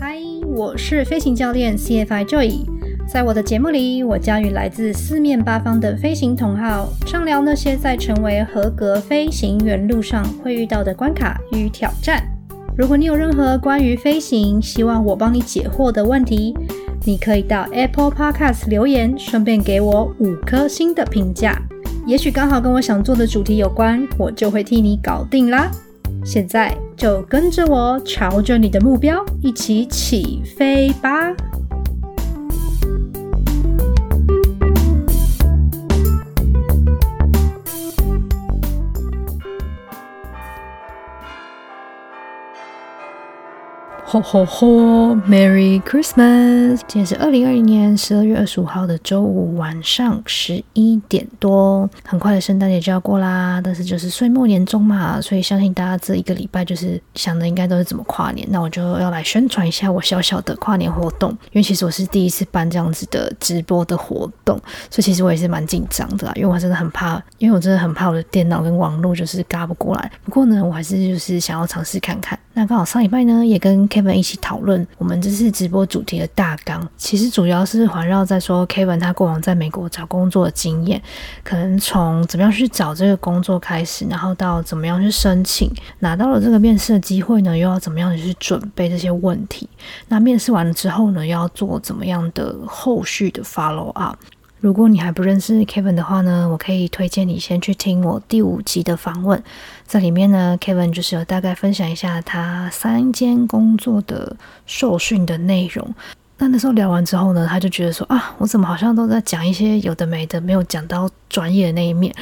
嗨，我是飞行教练 CFI Joy。在我的节目里，我将与来自四面八方的飞行同好畅聊那些在成为合格飞行员路上会遇到的关卡与挑战。如果你有任何关于飞行希望我帮你解惑的问题，你可以到 Apple Podcast 留言，顺便给我五颗星的评价。也许刚好跟我想做的主题有关，我就会替你搞定啦。现在就跟着我，朝着你的目标一起起飞吧！吼吼吼！Merry Christmas！今天是二零二零年十二月二十五号的周五晚上十一点多，很快的圣诞节就要过啦。但是就是岁末年终嘛，所以相信大家这一个礼拜就是想的应该都是怎么跨年。那我就要来宣传一下我小小的跨年活动，因为其实我是第一次办这样子的直播的活动，所以其实我也是蛮紧张的啦，因为我真的很怕，因为我真的很怕我的电脑跟网络就是嘎不过来。不过呢，我还是就是想要尝试看看。那刚好上礼拜呢，也跟 Kevin 一起讨论我们这次直播主题的大纲，其实主要是环绕在说 Kevin 他过往在美国找工作的经验，可能从怎么样去找这个工作开始，然后到怎么样去申请，拿到了这个面试的机会呢，又要怎么样去准备这些问题。那面试完了之后呢，要做怎么样的后续的 follow up。如果你还不认识 Kevin 的话呢，我可以推荐你先去听我第五集的访问，在里面呢，Kevin 就是有大概分享一下他三间工作的受训的内容。那那时候聊完之后呢，他就觉得说啊，我怎么好像都在讲一些有的没的，没有讲到专业的那一面。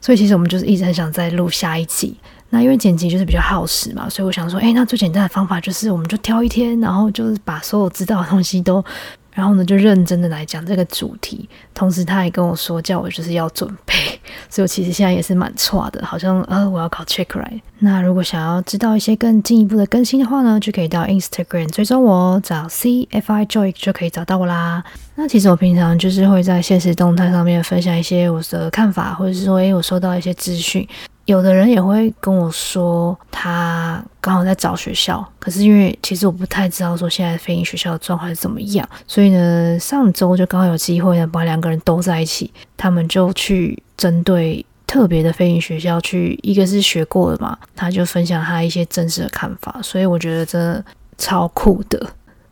所以其实我们就是一直很想再录下一集。那因为剪辑就是比较耗时嘛，所以我想说，哎，那最简单的方法就是我们就挑一天，然后就是把所有知道的东西都。然后呢，就认真的来讲这个主题，同时他还跟我说，叫我就是要准备，所以我其实现在也是蛮差的，好像呃我要考 check right。那如果想要知道一些更进一步的更新的话呢，就可以到 Instagram 追踪我，找 CFI Joy 就可以找到我啦。那其实我平常就是会在现实动态上面分享一些我的看法，或者是说，诶，我收到一些资讯。有的人也会跟我说，他刚好在找学校，可是因为其实我不太知道说现在飞行学校的状况是怎么样，所以呢，上周就刚好有机会呢，把两个人都在一起，他们就去针对特别的飞行学校去，一个是学过的嘛，他就分享他一些真实的看法，所以我觉得真的超酷的。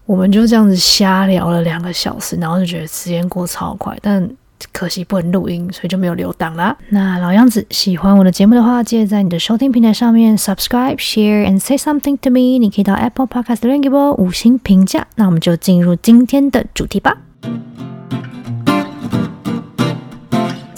我们就这样子瞎聊了两个小时，然后就觉得时间过超快，但。可惜不能录音，所以就没有留档啦。那老样子，喜欢我的节目的话，记得在你的收听平台上面 subscribe、share and say something to me。你可以到 Apple Podcast 留言给我五星评价。那我们就进入今天的主题吧。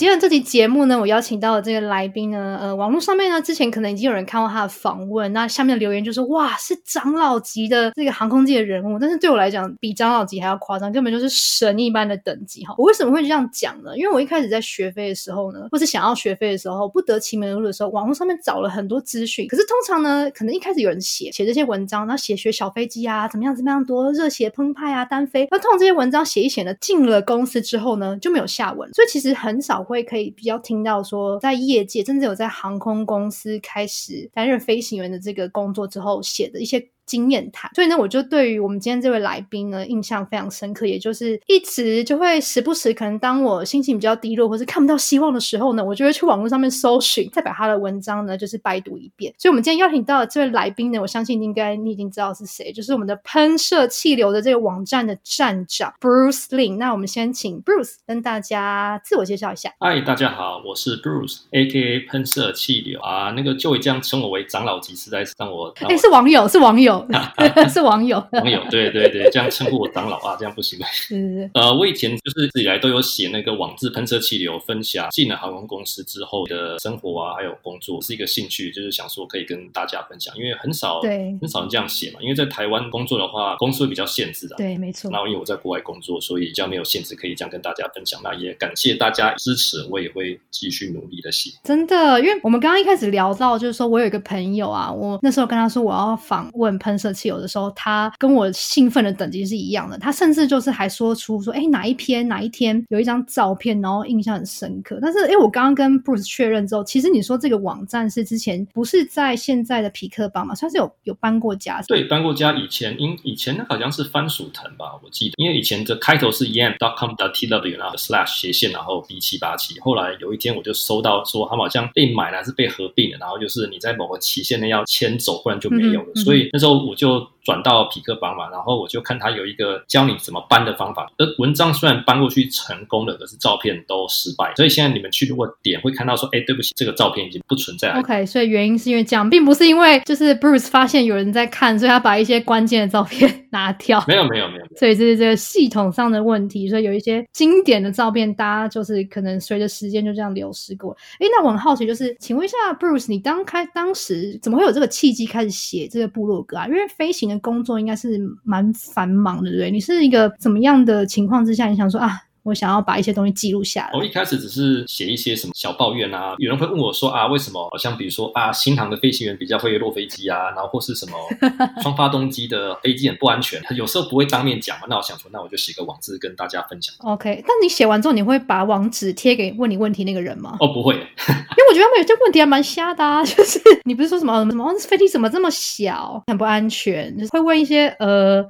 今天这期节目呢，我邀请到的这个来宾呢，呃，网络上面呢，之前可能已经有人看过他的访问，那下面的留言就说，哇，是长老级的这个航空界的人物，但是对我来讲，比长老级还要夸张，根本就是神一般的等级哈。我为什么会这样讲呢？因为我一开始在学飞的时候呢，或是想要学飞的时候，不得其门而入的时候，网络上面找了很多资讯，可是通常呢，可能一开始有人写写这些文章，然后写学小飞机啊，怎么样怎么样，多热血澎湃啊，单飞，那通常这些文章写一写呢，进了公司之后呢，就没有下文，所以其实很少。会可以比较听到说，在业界真正有在航空公司开始担任飞行员的这个工作之后写的一些。经验谈，所以呢，我就对于我们今天这位来宾呢印象非常深刻，也就是一直就会时不时，可能当我心情比较低落，或是看不到希望的时候呢，我就会去网络上面搜寻，再把他的文章呢就是拜读一遍。所以，我们今天邀请到的这位来宾呢，我相信应该你已经知道是谁，就是我们的喷射气流的这个网站的站长 Bruce Lin。那我们先请 Bruce 跟大家自我介绍一下。嗨，大家好，我是 Bruce，A.K.A 喷射气流啊，那个就会这样称我为长老级，实在是让我哎，是网友，是网友。是网友，网友，对对对，这样称呼我长老啊，这样不行 吗？是呃，我以前就是自己来都有写那个网志喷射气流，分享进了航空公司之后的生活啊，还有工作，是一个兴趣，就是想说可以跟大家分享，因为很少对很少人这样写嘛，因为在台湾工作的话，公司会比较限制的，对，没错。然后因为我在国外工作，所以比较没有限制，可以这样跟大家分享。那也感谢大家支持，我也会继续努力的写。真的，因为我们刚刚一开始聊到，就是说我有一个朋友啊，我那时候跟他说我要访问喷。喷射汽油的时候，他跟我兴奋的等级是一样的。他甚至就是还说出说，哎，哪一篇哪一天有一张照片，然后印象很深刻。但是，哎，我刚刚跟 Bruce 确认之后，其实你说这个网站是之前不是在现在的匹克邦嘛？算是有有搬过家。对，搬过家。以前因以前好像是番薯藤吧，我记得，因为以前的开头是 yam.com.tw 然后 slash 斜线，然后 b 七八七。后来有一天我就收到说，他们好像被买了，还是被合并了，然后就是你在某个期限内要迁走，不然就没有了。所以那时候我就。转到匹克帮嘛，然后我就看他有一个教你怎么搬的方法。而文章虽然搬过去成功了，可是照片都失败。所以现在你们去如果点会看到说，哎，对不起，这个照片已经不存在了。OK，所以原因是因为这样，并不是因为就是 Bruce 发现有人在看，所以他把一些关键的照片 拿掉。没有没有没有。所以这是这个系统上的问题。所以有一些经典的照片，大家就是可能随着时间就这样流失过。哎，那我很好奇，就是请问一下 Bruce，你当开当时怎么会有这个契机开始写这个部落格啊？因为飞行工作应该是。蛮繁忙的，对不对？你是一个怎么样的情况之下，你想说啊？我想要把一些东西记录下来。我一开始只是写一些什么小抱怨啊，有人会问我说啊，为什么好像比如说啊，新航的飞行员比较会落飞机啊，然后或是什么 双发动机的飞机很不安全，有时候不会当面讲嘛。那我想说，那我就写个网志跟大家分享。OK，但你写完之后，你会把网址贴给问你问题那个人吗？哦，不会，因为我觉得他们有些问题还蛮瞎的啊，就是你不是说什么什么飞机怎么这么小，很不安全，就是会问一些呃。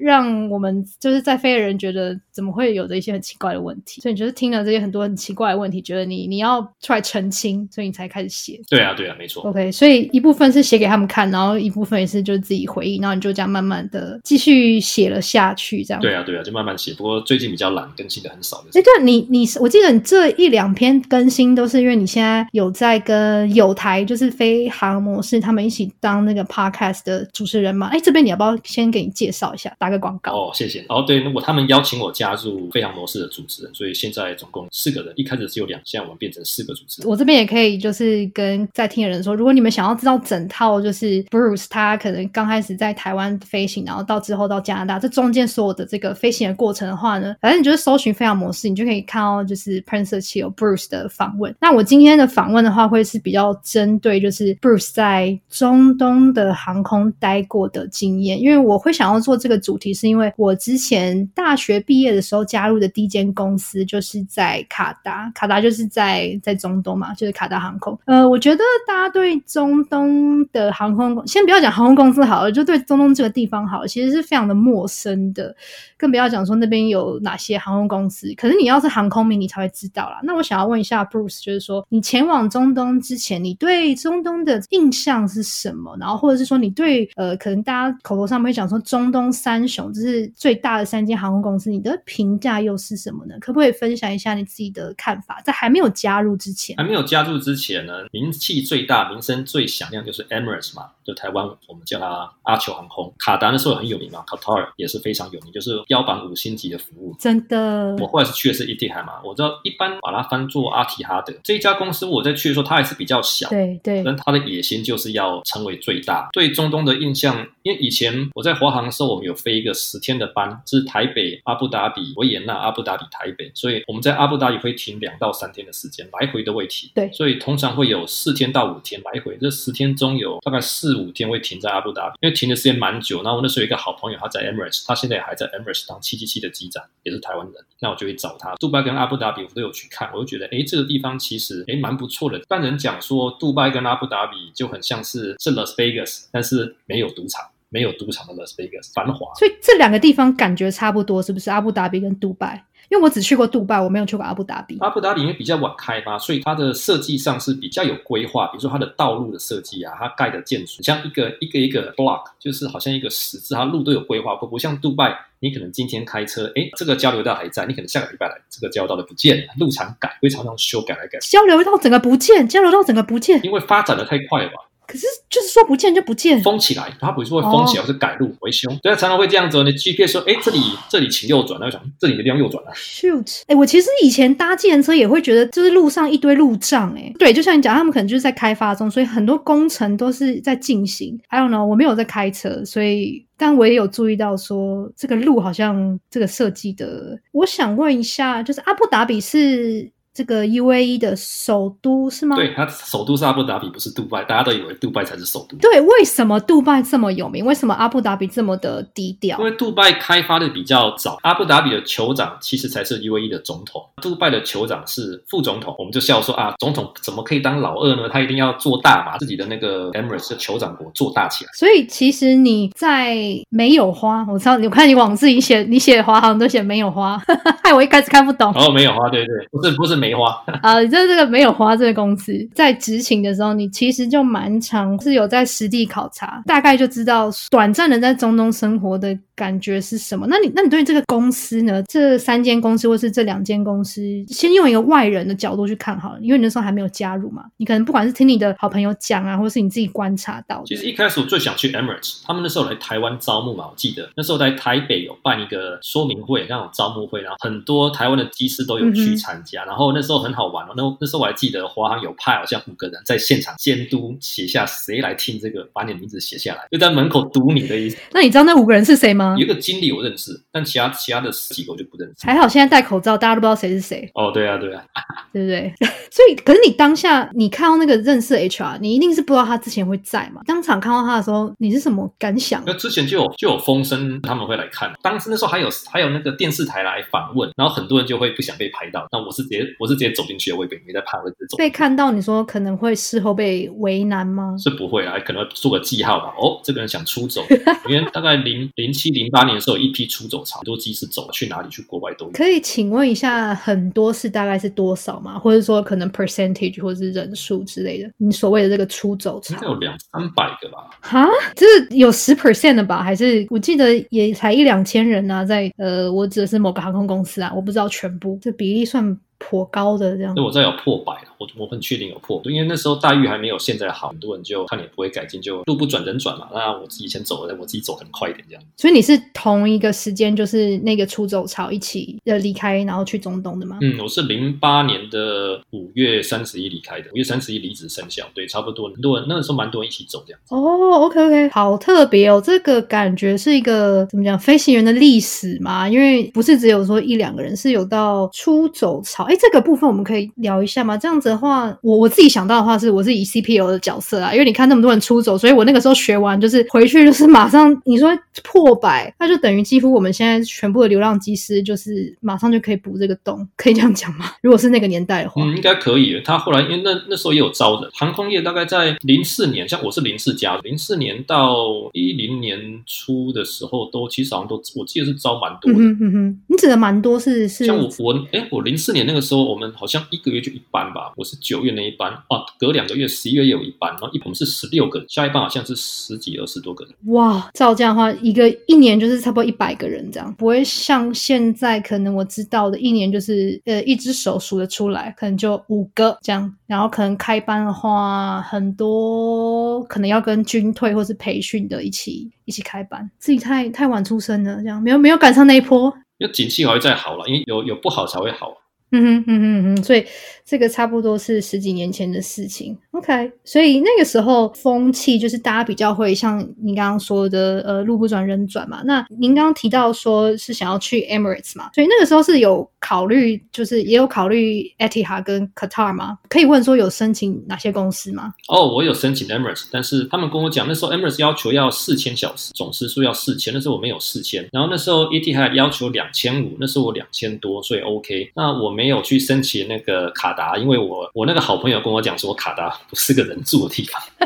让我们就是在飞的人觉得怎么会有的一些很奇怪的问题，所以你就是听了这些很多很奇怪的问题，觉得你你要出来澄清，所以你才开始写。对啊，对啊，没错。OK，所以一部分是写给他们看，然后一部分也是就是自己回忆，然后你就这样慢慢的继续写了下去，这样。对啊，对啊，就慢慢写。不过最近比较懒，更新的很少。哎，对，你你我记得你这一两篇更新都是因为你现在有在跟有台就是飞航模式他们一起当那个 Podcast 的主持人嘛？哎，这边你要不要先给你介绍一下，打个广告？哦，谢谢。哦，对，如果他们邀请我加入飞航模式的主持人，所以现在总共四个人，一开始只有两，现在我们变成四个主持人。我这边也可以就是跟在听的人说，如果你们想要知道整套就是 Bruce 他可能刚开始在台湾飞行，然后到之后到加拿大，这中间所有的这个飞行的过程的话呢，反正你就是搜寻飞航模式，你就可以看到就是 Prince 有 Bruce 的访问。那我今天的访问的话，会是比较针对就是 Bruce 在中东的航空待过的经验，因为我会想要做这个主题，是因为我。之前大学毕业的时候加入的第一间公司就是在卡达，卡达就是在在中东嘛，就是卡达航空。呃，我觉得大家对中东的航空，先不要讲航空公司好了，就对中东这个地方好，其实是非常的陌生的，更不要讲说那边有哪些航空公司。可是你要是航空迷，你才会知道啦。那我想要问一下 Bruce，就是说你前往中东之前，你对中东的印象是什么？然后或者是说你对呃，可能大家口头上会讲说中东三雄，就是最大的三间航空公司，你的评价又是什么呢？可不可以分享一下你自己的看法？在还没有加入之前，还没有加入之前呢，名气最大、名声最响亮就是 Emirates 嘛，就台湾我们叫它阿酋航空。卡达那时候很有名嘛，Qatar 也是非常有名，就是标榜五星级的服务。真的，我后来是去的是 Etihad 嘛，我知道一般把它翻做阿提哈德这一家公司，我在去的时候它还是比较小，对对，但它的野心就是要成为最大。对中东的印象，因为以前我在华航的时候，我们有飞一个十天的班。是台北、阿布达比、维也纳、阿布达比、台北，所以我们在阿布达比会停两到三天的时间，来回都会停。对，所以通常会有四天到五天来回，这十天中有大概四五天会停在阿布达比，因为停的时间蛮久。那我那时候有一个好朋友，他在 Emirates，他现在还在 Emirates 当七七七的机长，也是台湾人。那我就会找他。杜拜跟阿布达比我都有去看，我就觉得，哎，这个地方其实哎蛮不错的。但人讲说，杜拜跟阿布达比就很像是是 Las Vegas，但是没有赌场。没有赌场的 Las Vegas 繁华，所以这两个地方感觉差不多，是不是？阿布达比跟杜拜，因为我只去过杜拜，我没有去过阿布达比。阿布达比因为比较晚开发，所以它的设计上是比较有规划。比如说它的道路的设计啊，它盖的建筑像一个一个一个 block，就是好像一个十字，它路都有规划不。不像杜拜，你可能今天开车，哎，这个交流道还在，你可能下个礼拜来，这个交流道的不见了，路常改，会常常修改来改。交流道整个不见，交流道整个不见，因为发展的太快了吧。可是就是说不见就不见，封起来，它不是会封起来，是改路维修，对啊，常常会这样子。你 GPS 说，哎，这里这里请右转，那就想这里的地方右转了。Shoot，哎，我其实以前搭计程车也会觉得，就是路上一堆路障，哎，对，就像你讲，他们可能就是在开发中，所以很多工程都是在进行。I don't know，我没有在开车，所以但我也有注意到说，这个路好像这个设计的。我想问一下，就是阿布达比是。这个 UAE 的首都是吗？对，它首都是阿布达比，不是杜拜，大家都以为杜拜才是首都。对，为什么杜拜这么有名？为什么阿布达比这么的低调？因为杜拜开发的比较早，阿布达比的酋长其实才是 UAE 的总统，杜拜的酋长是副总统。我们就笑说啊，总统怎么可以当老二呢？他一定要做大嘛，自己的那个 Emirates 的酋长国做大起来。所以其实你在没有花，我知道，你看你网志你写你写华航都写没有花，害我一开始看不懂。哦，没有花，对对，不是不是没花。啊，在这个没有花这个公司在执勤的时候，你其实就蛮长是有在实地考察，大概就知道短暂的在中东生活的感觉是什么。那你那你对这个公司呢？这三间公司或是这两间公司，先用一个外人的角度去看好了，因为你那时候还没有加入嘛，你可能不管是听你的好朋友讲啊，或是你自己观察到。其实一开始我最想去 Emirates，他们那时候来台湾招募嘛，我记得那时候在台北有办一个说明会，那种招募会，然后很多台湾的机师都有去参加，然后那时候很好玩哦。那那时候我还记得华航有派好像五个人在现场监督，写下谁来听这个，把你的名字写下来，就在门口堵你的意思。那你知道那五个人是谁吗？有一个经理我认识，但其他其他的十几个我就不认识。还好现在戴口罩，大家都不知道谁是谁。哦，对啊，对啊，对不对？所以，可是你当下你看到那个认识 HR，你一定是不知道他之前会在嘛？当场看到他的时候，你是什么感想？那之前就有就有风声他们会来看，当时那时候还有还有那个电视台来访问，然后很多人就会不想被拍到。那我是直接我是直接走进去的，我也没在怕，我直接走。被看到，你说可能会事后被为难吗？是不会啊，可能做个记号吧。哦，这个人想出走，因为大概零零七零八年的时候，一批出走潮，很多机师走去哪里去国外都有。可以请问一下，很多是大概是多少吗？或者说可能 percentage 或者是人数之类的？你所谓的这个出走潮，应该有两三百个吧？哈，这是有十 percent 的吧？还是我记得也才一两千人啊？在呃，我指的是某个航空公司啊，我不知道全部，这比例算。颇高的这样，所以我在有破百了，我我很确定有破，因为那时候待遇还没有现在好，很多人就看你不会改进，就路不转人转嘛。那我自己先走了，我自己走很快一点这样。所以你是同一个时间，就是那个出走潮一起呃离开，然后去中东的吗？嗯，我是零八年的五月三十一离开的，五月三十一离职生效，对，差不多很多人那个时候蛮多人一起走这样。哦，OK OK，好特别哦，这个感觉是一个怎么讲飞行员的历史嘛？因为不是只有说一两个人，是有到出走潮。哎，这个部分我们可以聊一下吗？这样子的话，我我自己想到的话是，我是以 CPO 的角色啊，因为你看那么多人出走，所以我那个时候学完就是回去就是马上你说破百，那就等于几乎我们现在全部的流浪机师就是马上就可以补这个洞，可以这样讲吗？如果是那个年代的话，嗯，应该可以。他后来因为那那时候也有招人，航空业大概在零四年，像我是零四加，零四年到一零年初的时候，都其实好像都我记得是招蛮多的。嗯哼哼，你指的蛮多是是像我我哎，我零四年那个时候我。们好像一个月就一班吧，我是九月那一班啊，隔两个月十一月也有一班，然后一我们是十六个人，下一班好像是十几二十多个人。哇，照这样的话，一个一年就是差不多一百个人这样，不会像现在可能我知道的，一年就是呃一只手数得出来，可能就五个这样，然后可能开班的话，很多可能要跟军退或是培训的一起一起开班，自己太太晚出生了，这样没有没有赶上那一波。要景气还会再好了，因为有有不好才会好。嗯哼嗯哼哼，所以这个差不多是十几年前的事情。OK，所以那个时候风气就是大家比较会像你刚刚说的，呃，路不转人转嘛。那您刚刚提到说是想要去 Emirates 嘛，所以那个时候是有考虑，就是也有考虑 Etihad 跟 Qatar 吗？可以问说有申请哪些公司吗？哦，我有申请 Emirates，但是他们跟我讲那时候 Emirates 要求要四千小时，总时数要四千，那时候我没有四千。然后那时候 Etihad 要求两千五，那时候我两千多，所以 OK。那我没有去申请那个卡达，因为我我那个好朋友跟我讲说卡达不是个人住的地方。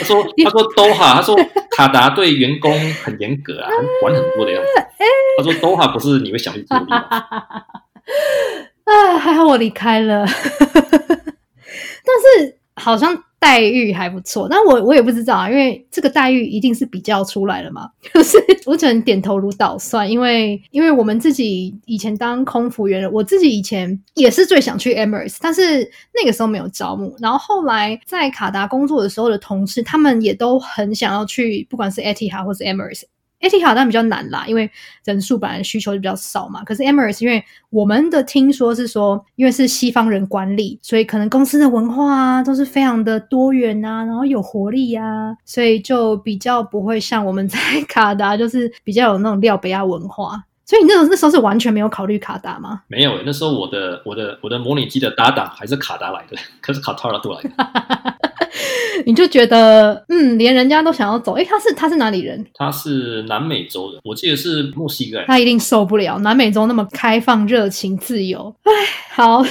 他说他说都哈，他说卡达对员工很严格啊，管很多的样子。他说都哈不是你会想去住的地方。啊，还好我离开了，但是好像。待遇还不错，那我我也不知道啊，因为这个待遇一定是比较出来了嘛。就是我只能点头如捣蒜，因为因为我们自己以前当空服员，我自己以前也是最想去 Emirates，但是那个时候没有招募。然后后来在卡达工作的时候的同事，他们也都很想要去，不管是 Etihad 或是 Emirates。A T 卡当然比较难啦，因为人数本来需求就比较少嘛。可是 Emirates 因为我们的听说是说，因为是西方人管理，所以可能公司的文化啊都是非常的多元啊，然后有活力啊，所以就比较不会像我们在 卡达，就是比较有那种廖北亚文化。所以你那时候那时候是完全没有考虑卡达吗？没有，那时候我的我的我的模拟机的搭档还是卡达来的，可是卡塔尔度来的。你就觉得，嗯，连人家都想要走，哎，他是他是哪里人？他是南美洲的，我记得是墨西哥人。他一定受不了南美洲那么开放、热情、自由。哎，好，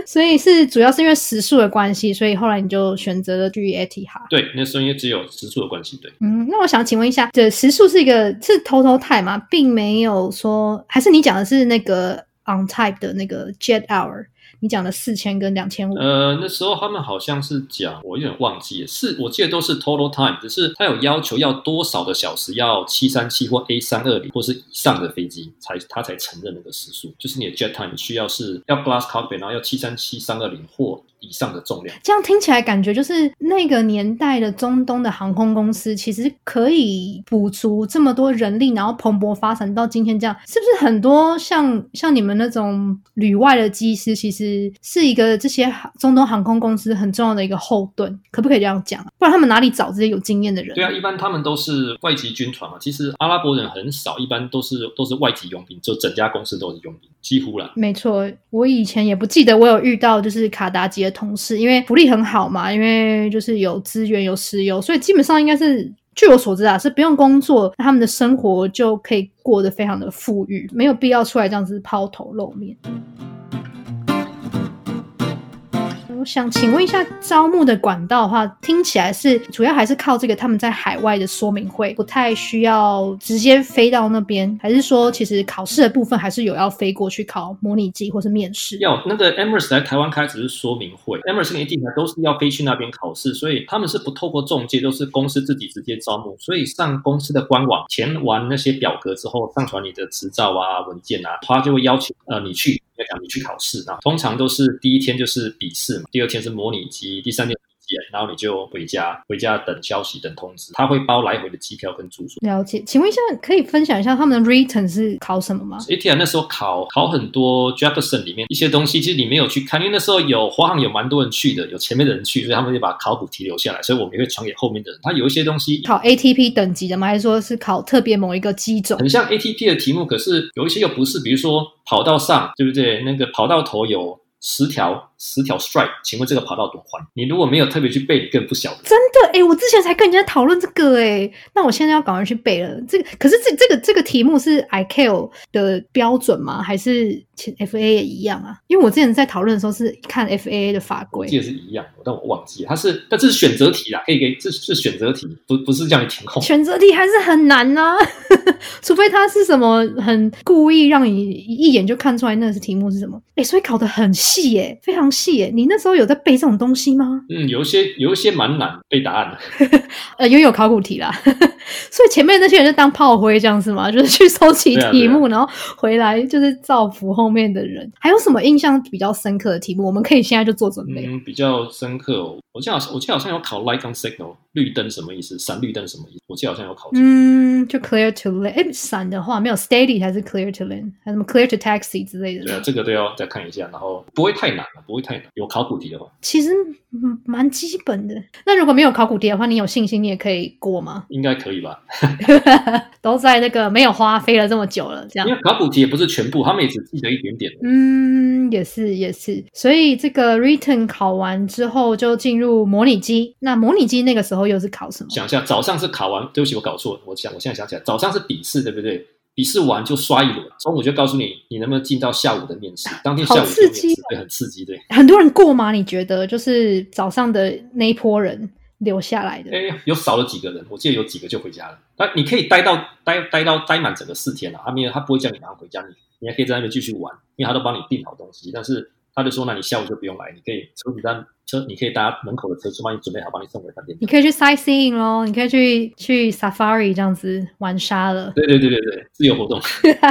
所以是主要是因为时速的关系，所以后来你就选择了去 AT 哈。对，那时候因为只有时速的关系，对。嗯，那我想请问一下，这时速是一个是 total time 吗？并没有说，还是你讲的是那个 on type 的那个 jet hour？你讲的四千跟两千五，呃，那时候他们好像是讲，我有点忘记，是我记得都是 total time，只是他有要求要多少的小时，要七三七或 A 三二零或是以上的飞机才他才承认那个时速，就是你的 jet time 需要是要 glass cockpit，然后要七三七三二零或。以上的重量，这样听起来感觉就是那个年代的中东的航空公司其实可以补足这么多人力，然后蓬勃发展到今天这样，是不是很多像像你们那种旅外的机师，其实是一个这些中东航空公司很重要的一个后盾，可不可以这样讲？不然他们哪里找这些有经验的人？对啊，一般他们都是外籍军团嘛，其实阿拉伯人很少，一般都是都是外籍佣兵，就整家公司都是佣兵，几乎了。没错，我以前也不记得我有遇到就是卡达籍。同事，因为福利很好嘛，因为就是有资源有石油，所以基本上应该是据我所知啊，是不用工作，他们的生活就可以过得非常的富裕，没有必要出来这样子抛头露面。我想请问一下，招募的管道的话，听起来是主要还是靠这个他们在海外的说明会，不太需要直接飞到那边，还是说其实考试的部分还是有要飞过去考模拟机或是面试？要那个 Emirates 来台湾开只是说明会，Emirates 跟 AT 都是要飞去那边考试，所以他们是不透过中介，都是公司自己直接招募，所以上公司的官网填完那些表格之后，上传你的执照啊文件啊，他就会邀请呃你去。你去考试啊，通常都是第一天就是笔试嘛，第二天是模拟机，第三天。然后你就回家，回家等消息，等通知。他会包来回的机票跟住宿。了解，请问一下，可以分享一下他们的 written 是考什么吗？ATR 那时候考考很多 Jefferson 里面一些东西，其实你没有去看，因为那时候有华航有蛮多人去的，有前面的人去，所以他们就把考古题留下来，所以我们也会传给后面的人。他有一些东西考 ATP 等级的吗？还是说是考特别某一个机种？很像 ATP 的题目，可是有一些又不是，比如说跑道上，对不对？那个跑道头有十条。十条 strike，请问这个跑道多宽？你如果没有特别去背，你更不晓得。真的哎，我之前才跟人家讨论这个哎，那我现在要赶快去背了。这个可是这这个这个题目是 ICAO 的标准吗？还是 FA 也一样啊？因为我之前在讨论的时候是看 FA 的法规，记得是一样，但我忘记了它是，但这是选择题啦，可以给这是选择题，不不是叫你填空。选择题还是很难呐，除非它是什么很故意让你一眼就看出来那是题目是什么。哎，所以考的很细哎，非常。细耶，你那时候有在背这种东西吗？嗯，有一些有一些蛮难背答案的，呃，也有考古题啦。所以前面那些人就当炮灰这样是吗？就是去收集题目，然后回来就是造福后面的人。还有什么印象比较深刻的题目？我们可以现在就做准备。嗯，比较深刻，我记得我记得好像有考 light on signal，绿灯什么意思？闪绿灯什么意思？我记得好像有考。嗯，就 clear to lane。哎，闪的话没有 steady 还是 clear to lane，还有什么 clear to taxi 之类的？对啊，这个都要再看一下，然后不会太难了，不会太难。有考古题的话，其实蛮基本的。那如果没有考古题的话，你有信心你也可以过吗？应该可以吧。都在那个没有花飞了这么久了，这样。因为考古题也不是全部，他们也只记得一点点。嗯，也是也是。所以这个 written 考完之后就进入模拟机。那模拟机那个时候又是考什么？想一下，早上是考完，对不起，我搞错了。我想，我现在想起来，早上是笔试，对不对？笔试完就刷一轮，中午就告诉你你能不能进到下午的面试。当天下午面试，对，很刺激，对。很多人过吗？你觉得？就是早上的那一波人。留下来的，哎，有少了几个人，我记得有几个就回家了。那你可以待到待待到待满整个四天了，他没有，他不会叫你马上回家，你你还可以在那边继续玩，因为他都帮你订好东西。但是他就说，那你下午就不用来，你可以车子在车，你可以搭门口的车，就帮你准备好，帮你送回饭店。你可以去 sightseeing 咯，你可以去去 safari 这样子玩沙了。对对对对对，自由活动。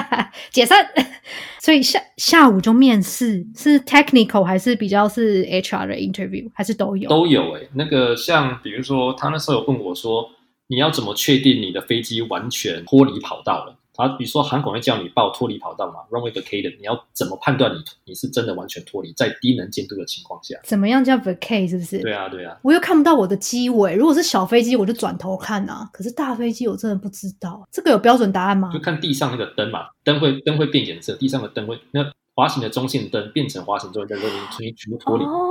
解散。所以下下午就面试，是 technical 还是比较是 HR 的 interview，还是都有？都有哎，那个像比如说，他那时候有问我说，你要怎么确定你的飞机完全脱离跑道了？他比如说航管会叫你报脱离跑道嘛，runway vacated，你要怎么判断你你是真的完全脱离在低能见度的情况下？怎么样叫 vacate 是不是？对啊，对啊。我又看不到我的机尾，如果是小飞机，我就转头看啊。可是大飞机我真的不知道，这个有标准答案吗就？看地上那个灯嘛，灯会灯会变颜色，地上的灯会那滑行的中线灯变成滑行之后，再认为你全部脱离。哦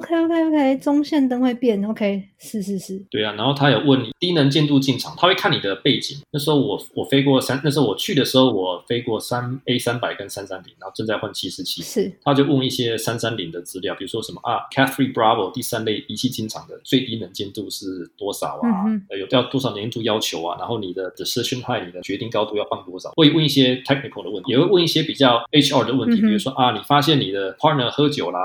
，OK OK OK，中线灯会变，OK，是是是，对啊，然后他有问你低能见度进场，他会看你的背景。那时候我我飞过三，那时候我去的时候我飞过三 A 三百跟三三零，然后正在换七四七，是他就问一些三三零的资料，比如说什么啊，Catherine Bravo 第三类仪器进场的最低能见度是多少啊？有要多少能见度要求啊？然后你的 decision height 你的决定高度要放多少？会问一些 technical 的问题，也会问一些比较 HR 的问题，嗯比如说啊，你发现你的 partner 喝酒啦。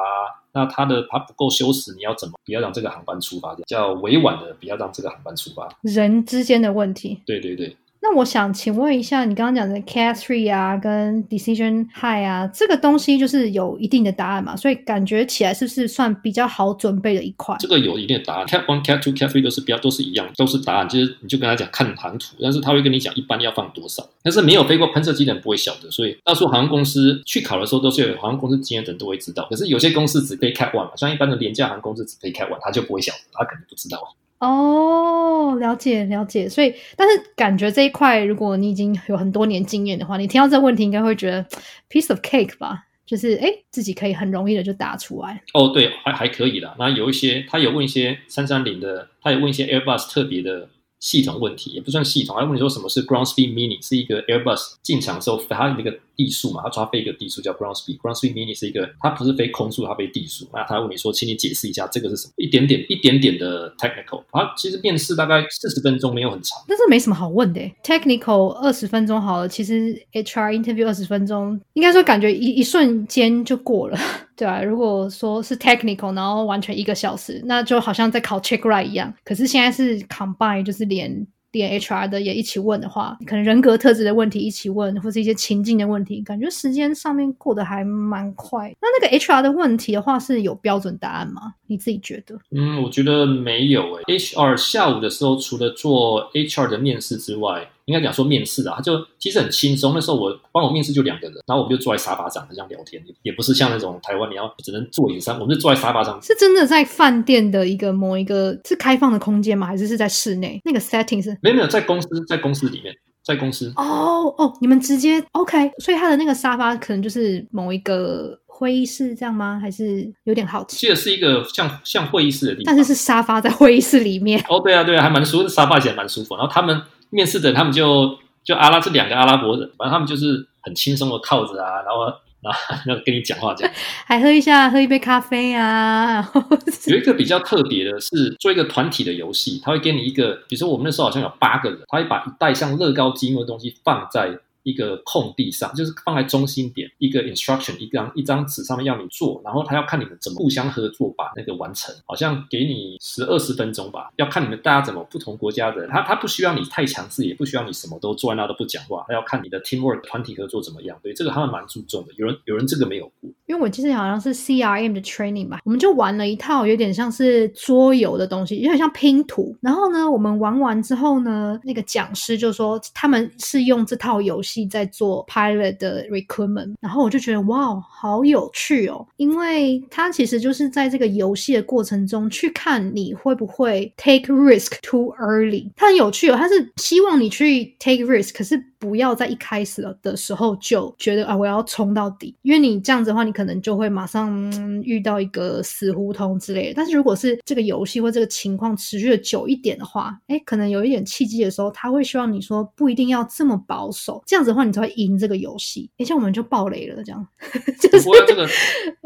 那他的他不够修饰，你要怎么不要让这个航班出发？叫委婉的，不要让这个航班出发。人之间的问题。对对对，那我想请问一下，你刚刚讲的 Cat Three 啊，跟 Decision High 啊，这个东西就是有一定的答案嘛？所以感觉起来是不是算比较好准备的一块？这个有一定的答案。Cat one、Cat two、Cat three 都是比较都是一样，都是答案。就是你就跟他讲看航图，但是他会跟你讲一般要放多少。但是没有飞过喷射机的人不会晓得，所以到时候航空公司去考的时候，都是有航空公司经验的人都会知道。可是有些公司只飞 Cat one 嘛，像一般的廉价航空公司只飞 Cat one，他就不会晓得，他可能不知道。哦，了解了解。所以，但是感觉这一块，如果你已经有很多年经验的话，你听到这个问题，应该会觉得 piece of cake 吧？就是哎，自己可以很容易的就答出来。哦，对，还还可以啦。那有一些他有问一些三三零的，他有问一些 Airbus 特别的系统问题，也不算系统，他问你说什么是 ground speed mini，是一个 Airbus 进场的时候它那个地速嘛，它抓飞一个地速叫 ground speed。ground speed mini 是一个，它不是飞空速，它飞地速。那他问你说，请你解释一下这个是什么？一点点一点点的 technical。啊，其实面试大概四十分钟，没有很长。但是没什么好问的，technical 二十分钟好了，其实 HR interview 二十分钟，应该说感觉一一瞬间就过了，对啊，如果说是 technical，然后完全一个小时，那就好像在考 check right 一样。可是现在是 combine，就是连连 HR 的也一起问的话，可能人格特质的问题一起问，或是一些情境的问题，感觉时间上面过得还蛮快。那那个 HR 的问题的话，是有标准答案吗？你自己觉得？嗯，我觉得没有诶、HR 下午的时候，除了做 HR 的面试之外，应该讲说面试啊，他就其实很轻松。那时候我帮我面试就两个人，然后我们就坐在沙发上，这样聊天，也不是像那种台湾你要只能坐椅子上，我们就坐在沙发上。是真的在饭店的一个某一个是开放的空间吗？还是是在室内？那个 setting 是没有没有，在公司在公司里面，在公司。哦哦，你们直接 OK，所以他的那个沙发可能就是某一个会议室这样吗？还是有点好奇？记得是一个像像会议室的地方，但是是沙发在会议室里面，哦，对啊对啊，还蛮舒服，沙发起来蛮舒服。然后他们面试的人，他们就就阿拉这两个阿拉伯人，反正他们就是很轻松的靠着啊，然后然后然后跟你讲话这样。还喝一下喝一杯咖啡啊，然后有一个比较特别的是做一个团体的游戏，他会给你一个，比如说我们那时候好像有八个人，他会把一袋像乐高积木的东西放在一个空地上，就是放在中心点，一个 instruction 一张一张纸上面要你做，然后他要看你们怎么互相合作把那个完成，好像给你十二十分钟吧，要看你们大家怎么不同国家的，他他不需要你太强势，也不需要你什么都坐在那都不讲话，他要看你的 teamwork 团体合作怎么样，对这个他们蛮注重的，有人有人这个没有过。因为我记得好像是 CRM 的 training 吧，我们就玩了一套有点像是桌游的东西，有点像拼图。然后呢，我们玩完之后呢，那个讲师就说他们是用这套游戏在做 pilot 的 recruitment，然后我就觉得哇，好有趣哦，因为它其实就是在这个游戏的过程中去看你会不会 take risk too early，它很有趣哦，它是希望你去 take risk，可是不要在一开始了的时候就觉得啊我要冲到底，因为你这样子的话，你可能就会马上、遇到一个死胡同之类的。但是如果是这个游戏或这个情况持续的久一点的话，哎，可能有一点契机的时候，他会希望你说不一定要这么保守，这样子的话你才会赢这个游戏。而且我们就爆雷了，这样 就是不过这个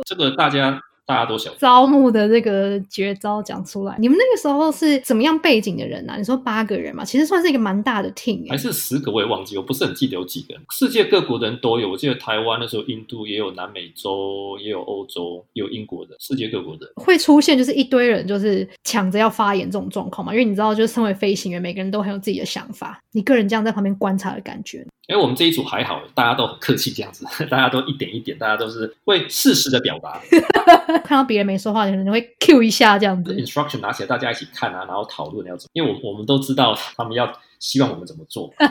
这个大家大家都想。招募的这个绝招讲出来。你们那个时候是怎么样背景的人啊？你说八个人嘛，其实算是一个蛮大的 team 还哎。是十个，我也忘记，我不是很记得有几个人。世界各国的人都有，我记得台湾那时候，印度也有，南美洲也有，欧洲也有英国的，世界各国的。会出现就是一堆人就是抢着要发言这种状况嘛？因为你知道，就是身为飞行员，每个人都很有自己的想法。你个人这样在旁边观察的感觉，哎，我们这一组还好，大家都很客气，这样子，大家都一点一点，大家都是会适时的表达。看到别人没说话，可能会 Q 一下这样子。instruction 拿起来，大家一起看啊，然后讨论要怎么，因为我我们都知道他们要希望我们怎么做。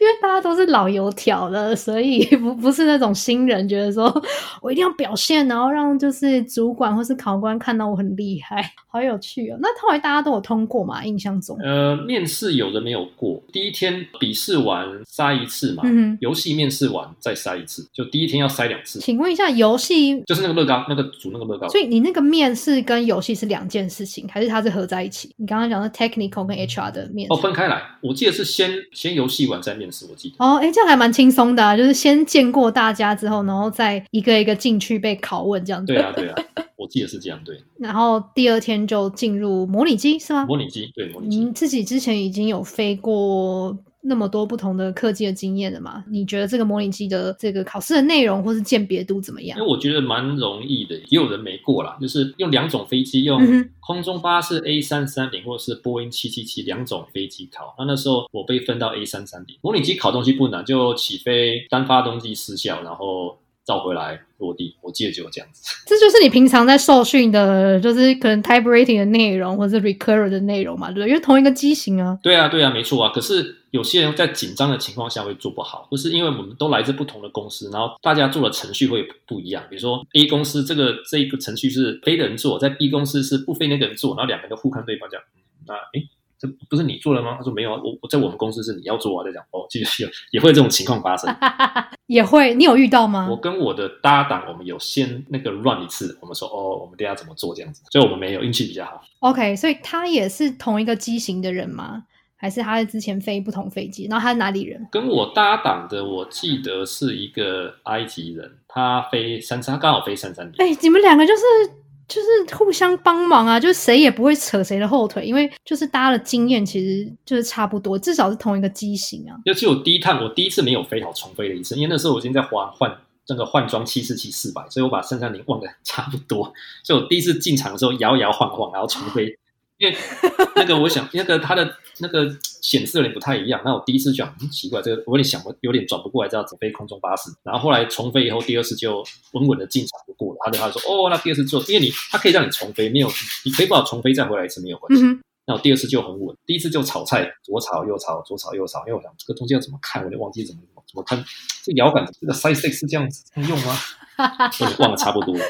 因为大家都是老油条了，所以 不不是那种新人，觉得说我一定要表现，然后让就是主管或是考官看到我很厉害，好有趣哦。那后来大家都有通过嘛？印象中，呃，面试有的没有过，第一天笔试完筛一次嘛，嗯游戏面试完再筛一次，就第一天要筛两次，请问一下，游戏，就是那个乐高，那个组那个乐高。所以你那个面试跟游戏是两件事情，还是它是合在一起？你刚刚讲的 technical 跟 HR 的面试哦，分开来，我记得是先先游戏完再面试，我记得。哦，哎，这样还蛮轻松的啊，就是先见过大家之后，然后再一个一个进去被拷问这样子。对啊，对啊，我记得是这样，对。然后第二天就进入模拟机是吗？模拟机，对模拟机。你自己之前已经有飞过那么多不同的科技的经验的嘛？你觉得这个模拟机的这个考试的内容或是鉴别度怎么样因为？我觉得蛮容易的，也有人没过啦，就是用两种飞机，用空中巴士 A 三三零或者是波音七七七两种飞机考。那那时候我被分到 A 三三零，模拟机考东西不难，就起飞单发动机失效，然后照回来落地。我记得就有这样子。这就是你平常在受训的，就是可能 type rating 的内容或者是 recurrent 的内容嘛，对不对？因为同一个机型啊。对啊，对啊，没错啊。可是有些人在紧张的情况下会做不好，就是因为我们都来自不同的公司，然后大家做的程序会不一样。比如说 A 公司这个这一个程序是飞的人做，在 B 公司是不非那个人做，然后两个人都互看对方，这样，嗯那诶，这不是你做了吗？他说没有啊，我我在我们公司是你要做啊，在讲哦，其实有也会有这种情况发生。也会，你有遇到吗我？跟我的搭档，我们有先那个 run 一次，我们说哦，我们等下怎么做这样子，所以我们没有运气比较好。OK，所以他也是同一个机型的人吗？还是他是之前飞不同飞机？然后他是哪里人？跟我搭档的，我记得是一个埃及人，他飞三三，他刚好飞三三零。哎、你们两个就是就是互相帮忙啊，就是谁也不会扯谁的后腿，因为就是大家的经验其实就是差不多，至少是同一个机型啊。尤其我第一趟，我第一次没有飞好，重飞的一次，因为那时候我已经在换换那个换装七四七四百，所以我把三三零忘的差不多，所以我第一次进场的时候摇摇晃晃，然后重飞，因为那个我想那个它的那个显示有点不太一样，那我第一次讲、嗯、奇怪，这个我有点想不有点转不过来，这样子飞空中巴士，然后后来重飞以后，第二次就稳稳的进场就过了，他就他就说哦，那第二次做，因为你它可以让你重飞，没有你可以不好重飞再回来一次没有关系。嗯，那我第二次就很稳，第一次就炒菜，左炒右炒，左炒右炒，因为我想这个东西要怎么看，我就忘记怎么怎么看。这摇杆这个 size six 是这样子用吗？忘了差不多了。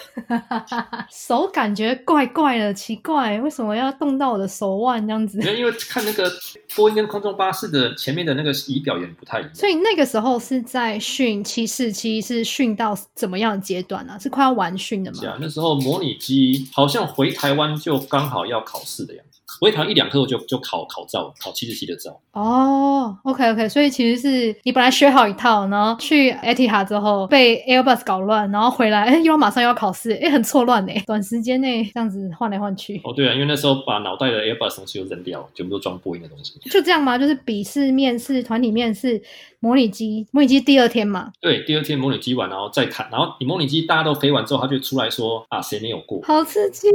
手感觉怪怪的，奇怪，为什么要动到我的手腕这样子因？为因为看那个波音跟空中巴士的前面的那个仪表也不太一样。所以那个时候是在训七四七，是训到怎么样的阶段呢、啊？是快要完训的吗？是啊，那时候模拟机好像回台湾就刚好要考试的样子，回台湾一两课就就考考照，考七十七的照。哦，OK OK，所以其实是你本来学好一套，然后去 Etihad 之后被 Airbus 搞乱，然后回来，哎，又要马上要考试，哎，很错乱呢，短时间内这样子换来换去，哦，对啊，因为那时候把脑袋的 Airbus 东西都扔掉，全部都装波音的东西。就这样吗？就是笔试、面试、团体面试、模拟机，模拟机第二天嘛，对，第二天模拟机完，然后再看，然后你模拟机大家都飞完之后，他就出来说啊，谁没有过？好刺激。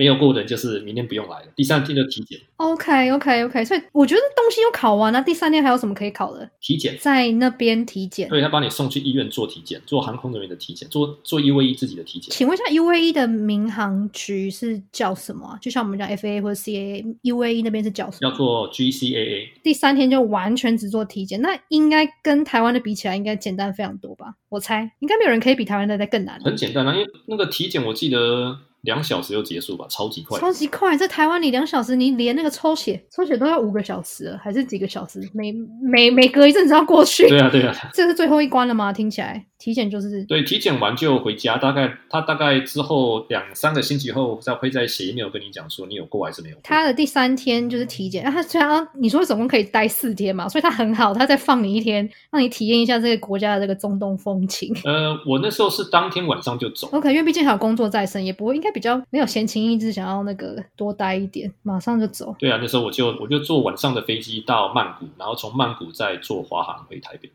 没有过的就是明天不用来了，第三天就体检。OK OK OK，所以我觉得东西都考完了，第三天还有什么可以考的？体检，在那边体检。对他把你送去医院做体检，做航空人员的体检，做做 UAE 自己的体检。请问一下，UAE 的民航局是叫什么啊？就像我们讲 FAA 或者 CAA，UAE 那边是叫什么？要做 GCAA，第三天就完全只做体检，那应该跟台湾的比起来，应该简单非常多吧？我猜应该没有人可以比台湾的再更难。很简单啊，因为那个体检我记得两小时就结束吧，超级快。超级快，在台湾你两小时，你连那个抽血，抽血都要五个小时了，还是几个小时？每每每隔一阵子要过去。对啊，对啊，这是最后一关了吗？听起来体检就是对，体检完就回家，大概他大概之后两三个星期后再会在写 email 跟你讲说你有过还是没有过。他的第三天就是体检，那他虽然你说总共可以待四天嘛，所以他很好，他再放你一天，让你体验一下这个国家的这个中东风情。呃，我那时候是当天晚上就走，OK，因为毕竟还有工作在身，也不会应该比较没有闲情逸致想要那个多待一点，马上就走。对啊，那时候我就我就坐晚上的飞机到曼谷，然后从曼谷再坐华航回台北。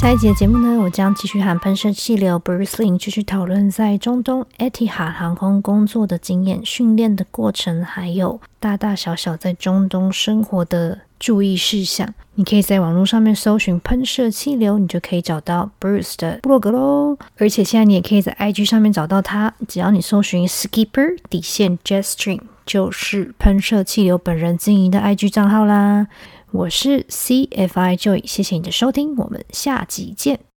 下一集的节目呢，我将继续和喷射气流 Bruce Lin 继续讨论在中东 Etihad 航空工作的经验、训练的过程，还有大大小小在中东生活的注意事项。你可以在网络上面搜寻喷射气流，你就可以找到 Bruce 的部落格喽。而且现在你也可以在 IG 上面找到他，只要你搜寻 Skipper 底线 Jetstream，就是喷射气流本人经营的 IG 账号啦。我是 CFI Joy，谢谢你的收听，我们下集见。